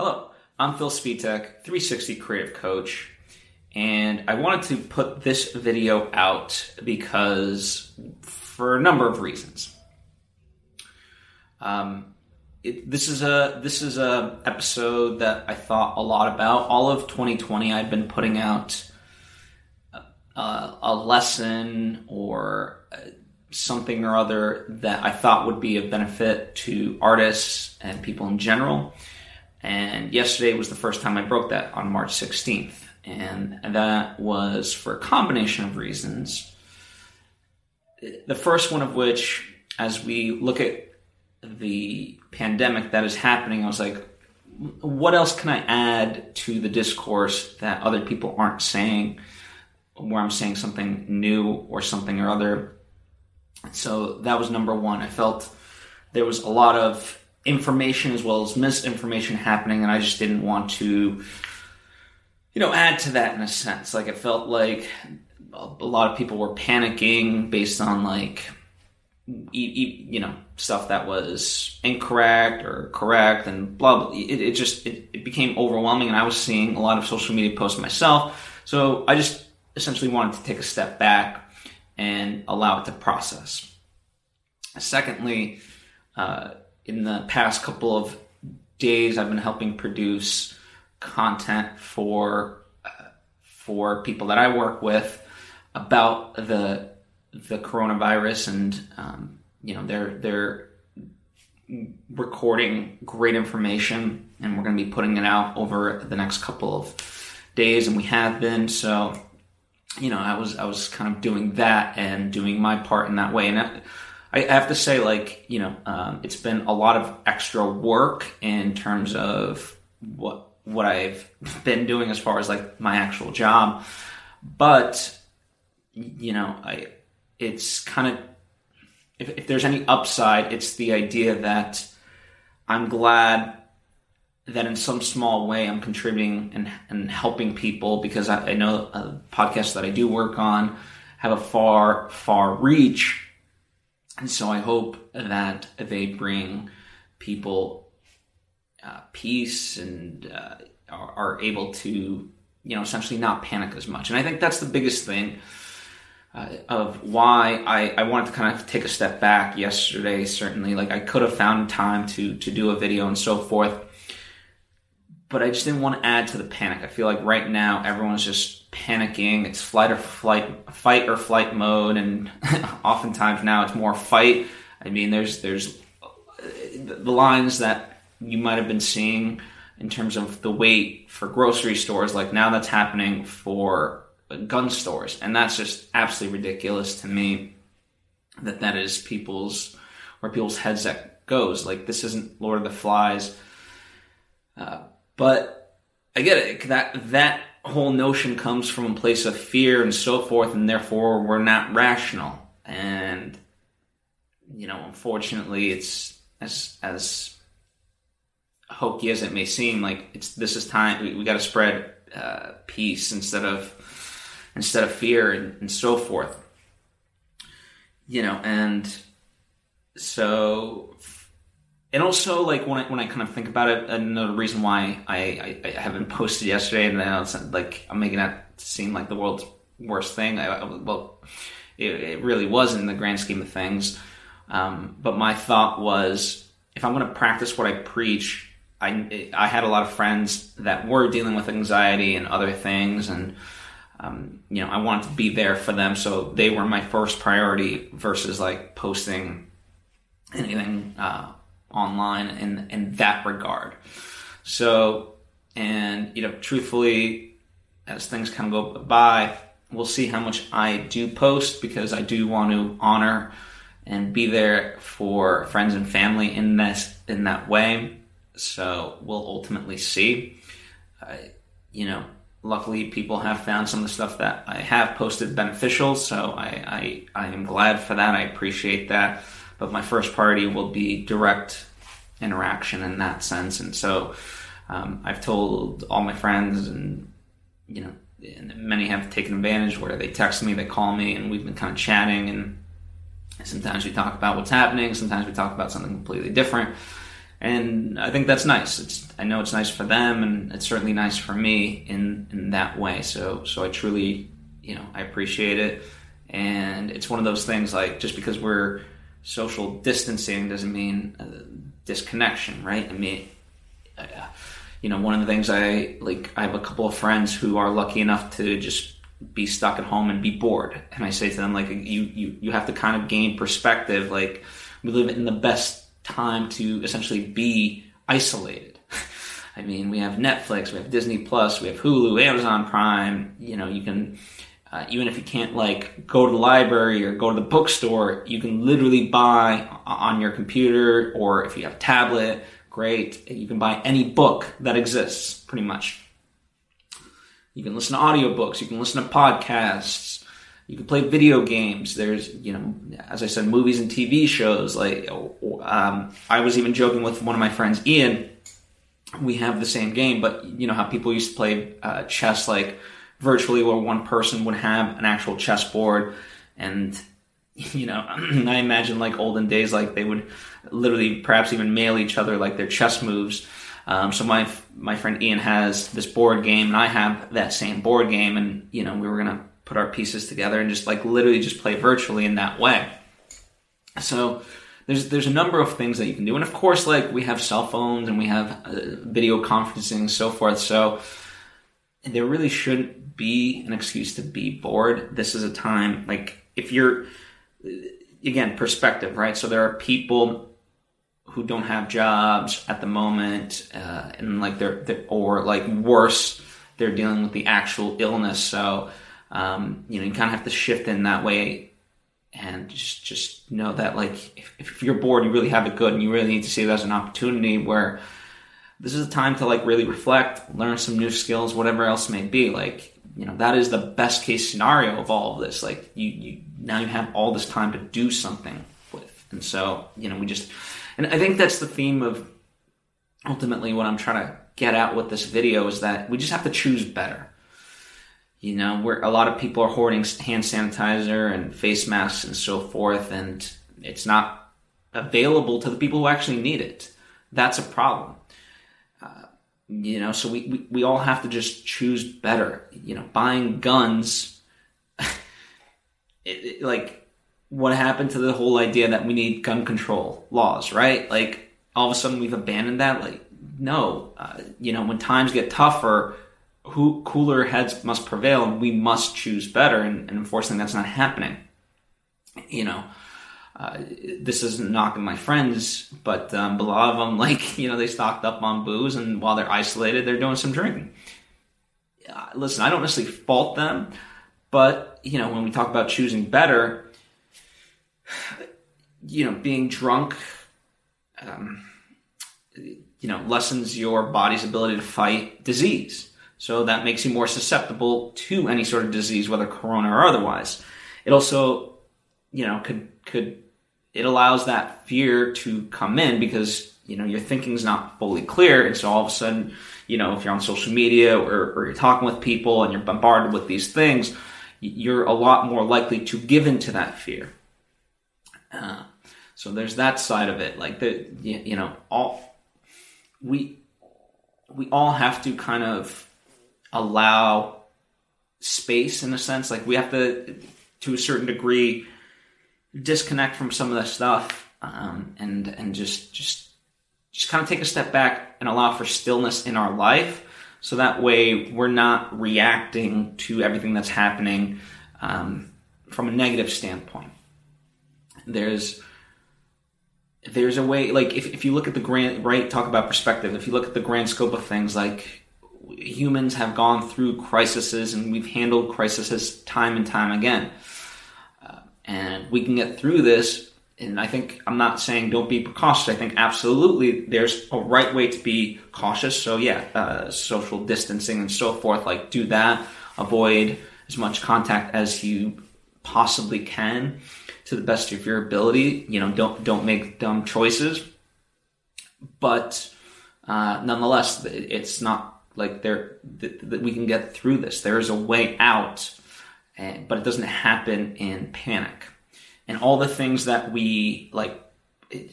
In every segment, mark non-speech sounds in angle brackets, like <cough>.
Hello, I'm Phil Svitek, 360 Creative Coach, and I wanted to put this video out because for a number of reasons. Um, it, this is a this is a episode that I thought a lot about. All of 2020, I'd been putting out a, a lesson or something or other that I thought would be of benefit to artists and people in general. And yesterday was the first time I broke that on March 16th. And that was for a combination of reasons. The first one of which, as we look at the pandemic that is happening, I was like, what else can I add to the discourse that other people aren't saying, where I'm saying something new or something or other? So that was number one. I felt there was a lot of information as well as misinformation happening, and I just didn't want to, you know, add to that in a sense. Like it felt like a lot of people were panicking based on like, you know, stuff that was incorrect or correct, and blah blah. It, it just it, it became overwhelming, and I was seeing a lot of social media posts myself. So I just essentially wanted to take a step back and allow it to process. Secondly, uh, in the past couple of days, I've been helping produce content for uh, for people that I work with about the the coronavirus, and um, you know they're they're recording great information, and we're going to be putting it out over the next couple of days, and we have been so. You know, I was I was kind of doing that and doing my part in that way, and. That, I have to say, like, you know, um, it's been a lot of extra work in terms of what what I've been doing as far as like my actual job. But you know, I it's kind of if, if there's any upside, it's the idea that I'm glad that in some small way I'm contributing and, and helping people because I, I know a podcast that I do work on have a far, far reach and so I hope that they bring people uh, peace and uh, are, are, able to, you know, essentially not panic as much. And I think that's the biggest thing uh, of why I, I wanted to kind of take a step back yesterday. Certainly, like I could have found time to to do a video and so forth, but I just didn't want to add to the panic. I feel like right now everyone's just panicking. It's flight or flight, fight or flight mode, and <laughs> oftentimes now it's more fight. I mean, there's there's the lines that you might have been seeing in terms of the wait for grocery stores. Like now, that's happening for gun stores, and that's just absolutely ridiculous to me. That that is people's where people's heads that goes. Like this isn't Lord of the Flies, uh, but I get it. That that whole notion comes from a place of fear and so forth, and therefore we're not rational. And you know, unfortunately, it's as as hokey as it may seem. Like it's this is time we, we got to spread uh, peace instead of instead of fear and, and so forth. You know, and so and also like when I when I kind of think about it, another reason why I, I, I haven't <laughs> posted yesterday, and then it's like I'm making that seem like the world's worst thing. I, well, it, it, really was in the grand scheme of things. Um, but my thought was, if I'm going to practice what I preach, I I had a lot of friends that were dealing with anxiety and other things, and um, you know I wanted to be there for them, so they were my first priority versus like posting anything. Uh, online in in that regard. So, and you know, truthfully, as things kind of go by, we'll see how much I do post because I do want to honor and be there for friends and family in this in that way. So we'll ultimately see. Uh, you know, luckily people have found some of the stuff that I have posted beneficial, so I, I, I am glad for that. I appreciate that but my first priority will be direct interaction in that sense. And so um, I've told all my friends, and you know, and many have taken advantage where they text me, they call me, and we've been kind of chatting. And sometimes we talk about what's happening, sometimes we talk about something completely different. and I think that's nice. It's I know it's nice for them, and it's certainly nice for me in in that way. So so I truly you know I appreciate it, and it's one of those things like just because we're social distancing doesn't mean uh, disconnection, right? I mean. Uh, you know, one of the things I like, I have a couple of friends who are lucky enough to just be stuck at home and be bored. And I say to them, like, you, you, you have to kind of gain perspective. Like, we live in the best time to essentially be isolated. <laughs> I mean, we have Netflix, we have Disney Plus, we have Hulu, Amazon Prime. You know, you can, uh, even if you can't like go to the library or go to the bookstore, you can literally buy on your computer or if you have a tablet, great. You can buy any book that exists, pretty much. You can listen to audiobooks, you can listen to podcasts, you can play video games. There's, you know, as I said, movies and TV shows. Like, um, I was even joking with one of my friends, Ian. We have the same game, but you know how people used to play uh, chess, like virtually, where one person would have an actual chessboard, and you know, <clears throat> I imagine like olden days, like they would literally perhaps even mail each other like their chess moves. Um, so my my friend Ian has this board game, and I have that same board game, and you know we were gonna put our pieces together and just like literally just play virtually in that way. So there's there's a number of things that you can do, and of course, like we have cell phones and we have uh, video conferencing and so forth. So there really shouldn't be an excuse to be bored. This is a time like if you're again perspective, right? So there are people who don't have jobs at the moment, uh, and like they're, they're or like worse, they're dealing with the actual illness. So um, you know, you kind of have to shift in that way and just just know that like if, if you're bored, you really have it good, and you really need to see it as an opportunity where this is a time to like really reflect, learn some new skills, whatever else may be. Like you know, that is the best case scenario of all of this. Like you, you now you have all this time to do something with, and so you know, we just, and I think that's the theme of ultimately what I'm trying to get at with this video is that we just have to choose better you know, where a lot of people are hoarding hand sanitizer and face masks and so forth, and it's not available to the people who actually need it. That's a problem. You know, so we, we, we all have to just choose better. You know, buying guns, <laughs> it, it, like, what happened to the whole idea that we need gun control laws, right? Like, all of a sudden we've abandoned that. Like, no, uh, you know, when times get tougher, who cooler heads must prevail and we must choose better and, and unfortunately that's not happening you know uh, this isn't knocking my friends but um, a lot of them <laughs> like you know they stocked up on booze and while they're isolated they're doing some drinking uh, listen i don't necessarily fault them but you know when we talk about choosing better <sighs> you know being drunk um, you know lessens your body's ability to fight disease so that makes you more susceptible to any sort of disease, whether corona or otherwise. It also, you know, could could it allows that fear to come in because you know your thinking's not fully clear, and so all of a sudden, you know, if you're on social media or, or you're talking with people and you're bombarded with these things, you're a lot more likely to give into that fear. Uh, so there's that side of it. Like the you know all we we all have to kind of allow space in a sense. Like we have to, to a certain degree, disconnect from some of the stuff um, and and just just just kind of take a step back and allow for stillness in our life, so that way we're not reacting to everything that's happening um, from a negative standpoint. There's there's a way like if, if you look at the grand right talk about perspective if you look at the grand scope of things like humans have gone through crises and we've handled crises time and time again. And we can get through this. And I think I'm not saying don't be cautious. I think absolutely there's a right way to be cautious. So yeah, uh, social distancing and so forth. Like do that. Avoid as much contact as you possibly can to the best of your ability. You know, don't don't make dumb choices. But uh, nonetheless, it's not like there that th- we can get through this. There is a way out, and, but it doesn't happen in panic. And all the things that we like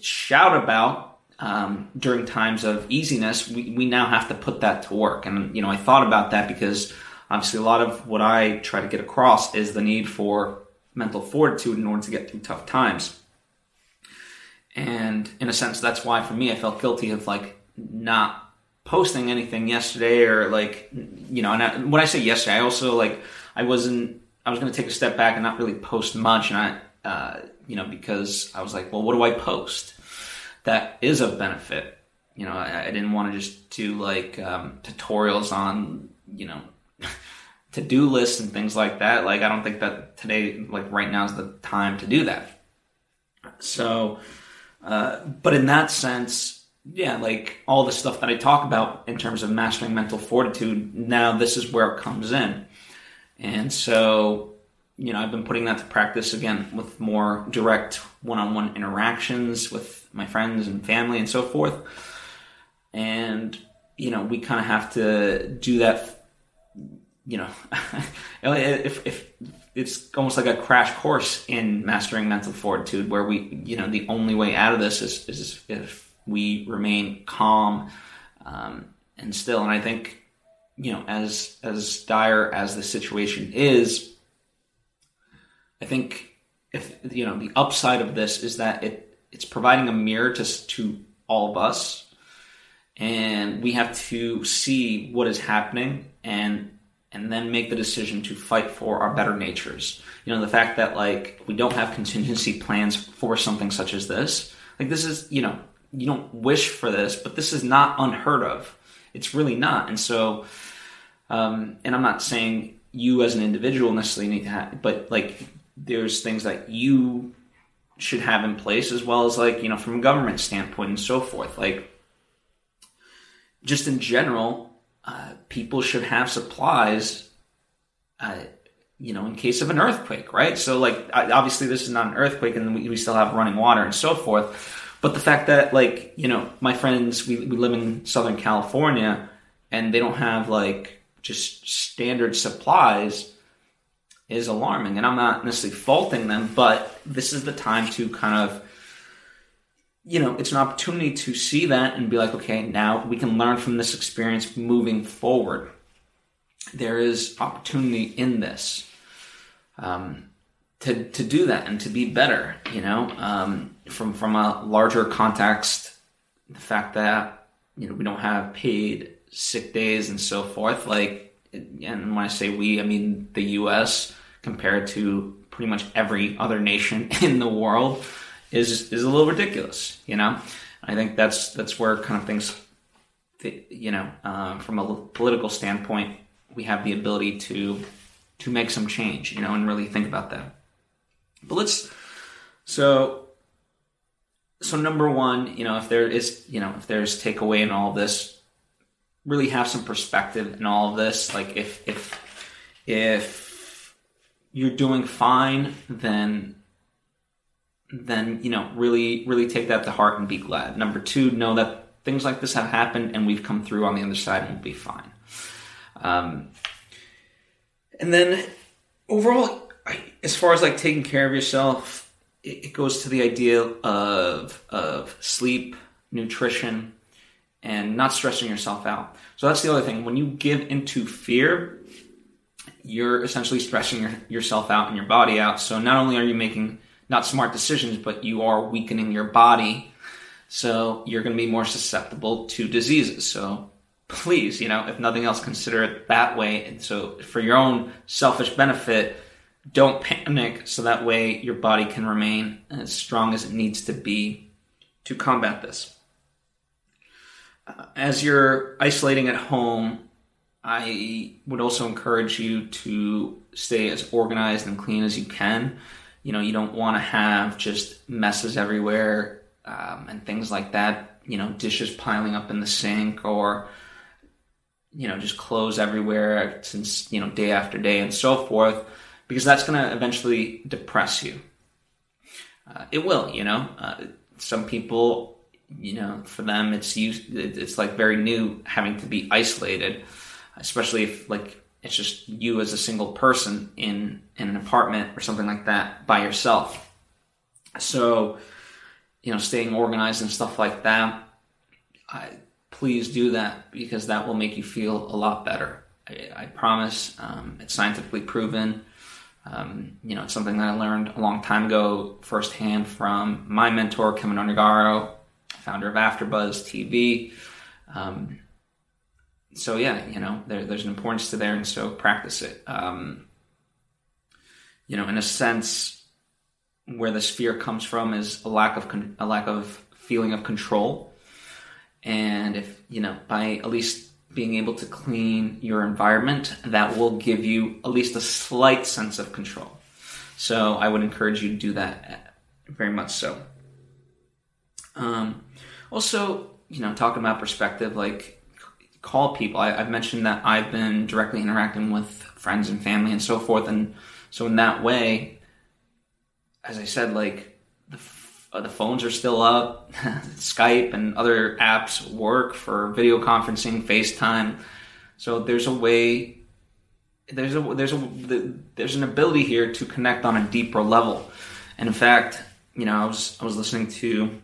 shout about um, during times of easiness, we, we now have to put that to work. And, you know, I thought about that because obviously a lot of what I try to get across is the need for mental fortitude in order to get through tough times. And in a sense, that's why for me, I felt guilty of like not posting anything yesterday or like, you know, and I, when I say yesterday, I also like, I wasn't, I was going to take a step back and not really post much. And I, uh, you know, because I was like, well, what do I post that is a benefit? You know, I, I didn't want to just do like um, tutorials on, you know, <laughs> to do lists and things like that. Like, I don't think that today, like right now, is the time to do that. So, uh, but in that sense, yeah, like all the stuff that I talk about in terms of mastering mental fortitude, now this is where it comes in. And so you know, I've been putting that to practice again with more direct one-on-one interactions with my friends and family and so forth. And you know, we kind of have to do that. You know, <laughs> if if it's almost like a crash course in mastering mental fortitude, where we, you know, the only way out of this is is if we remain calm um, and still. And I think, you know, as as dire as the situation is I think if you know the upside of this is that it it's providing a mirror to to all of us, and we have to see what is happening and and then make the decision to fight for our better natures. You know, the fact that like we don't have contingency plans for something such as this. Like this is, you know, you don't wish for this, but this is not unheard of. It's really not. And so um and I'm not saying you as an individual necessarily need to have but like there's things that you should have in place as well as like you know from a government standpoint and so forth like just in general uh, people should have supplies uh, you know in case of an earthquake right so like obviously this is not an earthquake and we, we still have running water and so forth but the fact that like you know my friends we, we live in southern california and they don't have like just standard supplies is alarming. And I'm not necessarily faulting them, but this is the time to kind of, you know, it's an opportunity to see that and be like, okay, now we can learn from this experience moving forward. There is opportunity in this. Um, to, to do that and to be better, you know, um, from from a larger context, the fact that you know we don't have paid sick days and so forth, like and when I say we, I mean the U.S. compared to pretty much every other nation <laughs> in the world is is a little ridiculous. You know, I think that's that's where kind of things, you know, uh, from a political standpoint, we have the ability to to make some change. You know, and really think about that. But let's so. So number one, you know, if there is, you know, if there's takeaway in all this, really have some perspective in all of this. Like if if if you're doing fine, then then you know really really take that to heart and be glad. Number two, know that things like this have happened and we've come through on the other side and we'll be fine. Um, and then overall, as far as like taking care of yourself, it, it goes to the idea of of sleep, nutrition, and not stressing yourself out. So that's the other thing. When you give into fear, you're essentially stressing your, yourself out and your body out. So not only are you making not smart decisions, but you are weakening your body. So you're going to be more susceptible to diseases. So please, you know, if nothing else, consider it that way. And so for your own selfish benefit, don't panic so that way your body can remain as strong as it needs to be to combat this as you're isolating at home, I would also encourage you to stay as organized and clean as you can. You know, you don't want to have just messes everywhere um, and things like that. You know, dishes piling up in the sink or, you know, just clothes everywhere since, you know, day after day and so forth, because that's going to eventually depress you. Uh, it will, you know. Uh, some people you know, for them, it's used, it's like very new having to be isolated, especially if like it's just you as a single person in in an apartment or something like that by yourself. So you know, staying organized and stuff like that, I, please do that because that will make you feel a lot better. I, I promise. Um, it's scientifically proven. Um, you know, something that I learned a long time ago firsthand from my mentor, Keven Undergaro, founder of AfterBuzz TV. Um, so yeah, you know, there, there's an importance to there, and so practice it. Um, you know, in a sense, where this fear comes from is a lack of con- a lack of feeling of control, and if you know, by at least being able to clean your environment, that will give you at least a slight sense of control. So I would encourage you to do that very much so. Um, also, you know, talking about perspective, like call people. I, have mentioned that I've been directly interacting with friends and family and so forth, and so in that way, as I said, like the uh, the phones are still up, <laughs> Skype and other apps work for video conferencing, FaceTime. So there's a way. There's a there's a there's an ability here to connect on a deeper level, and in fact, you know, I was I was listening to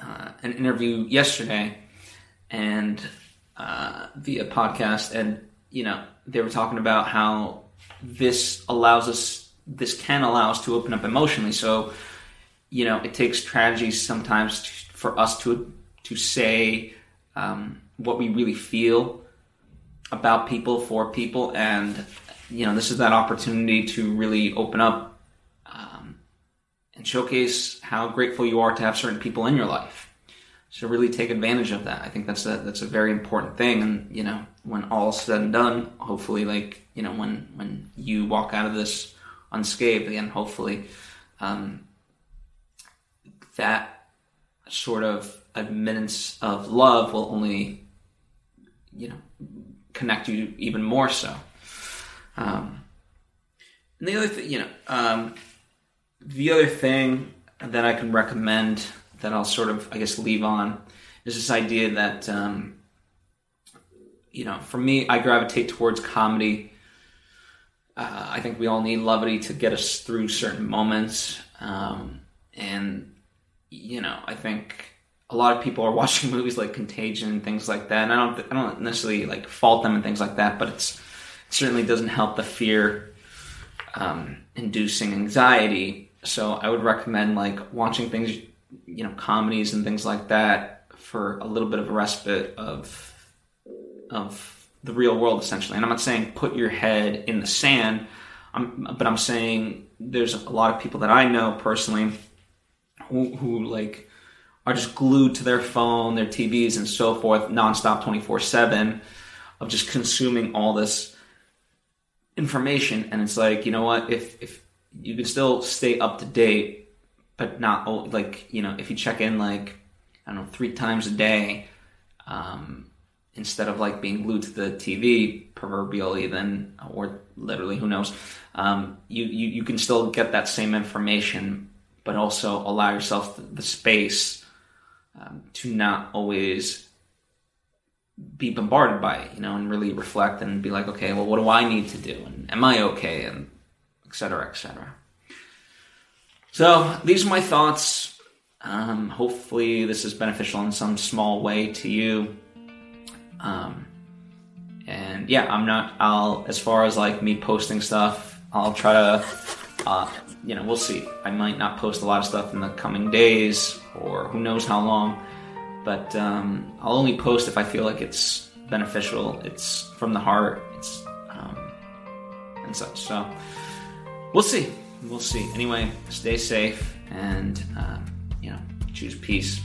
uh, an interview yesterday, and uh, via podcast, and you know they were talking about how this allows us, this can allow us to open up emotionally. So, you know, it takes tragedies sometimes to, for us to to say um, what we really feel about people for people, and you know, this is that opportunity to really open up um, and showcase how grateful you are to have certain people in your life so really take advantage of that. I think that's a that's a very important thing. And you know, when all's said and done, hopefully, like you know, when when you walk out of this unscathed, again, hopefully, um, that sort of admittance of love will only, you know, connect you even more so. Um, and the other thing, you know, um, the other thing that I can recommend that I'll sort of, I guess, leave on is this idea that, um, you know, for me, I gravitate towards comedy. Uh, I think we all need levity to get us through certain moments. Um, and, you know, I think a lot of people are <laughs> watching movies like Contagion and things like that. And I don't, I don't necessarily like fault them and things like that, but it's, it certainly doesn't help the fear um, inducing anxiety. So I would recommend like watching things you know comedies and things like that for a little bit of a respite of of the real world essentially and i'm not saying put your head in the sand I'm, but i'm saying there's a lot of people that i know personally who, who like are just glued to their phone their tvs and so forth nonstop 24-7 of just consuming all this information. And it's like you know what? If if you can still stay up to date but not like you know if you check in like I don't know three times a day um, instead of like being glued to the TV proverbially then or literally who knows um, you, you you can still get that same information but also allow yourself the, space um, to not always be bombarded by it you know and really reflect and be like okay well what do I need to do and am I okay and etc etc so these are my thoughts. Um, hopefully, this is beneficial in some small way to you. Um, and yeah, I'm not. I'll as far as like me posting stuff, I'll try to. Uh, you know, we'll see. I might not post a lot of stuff in the coming days, or who knows how long. But um, I'll only post if I feel like it's beneficial. It's from the heart. It's um, and such. So we'll see we'll see. Anyway, stay safe and, um, you know, choose peace.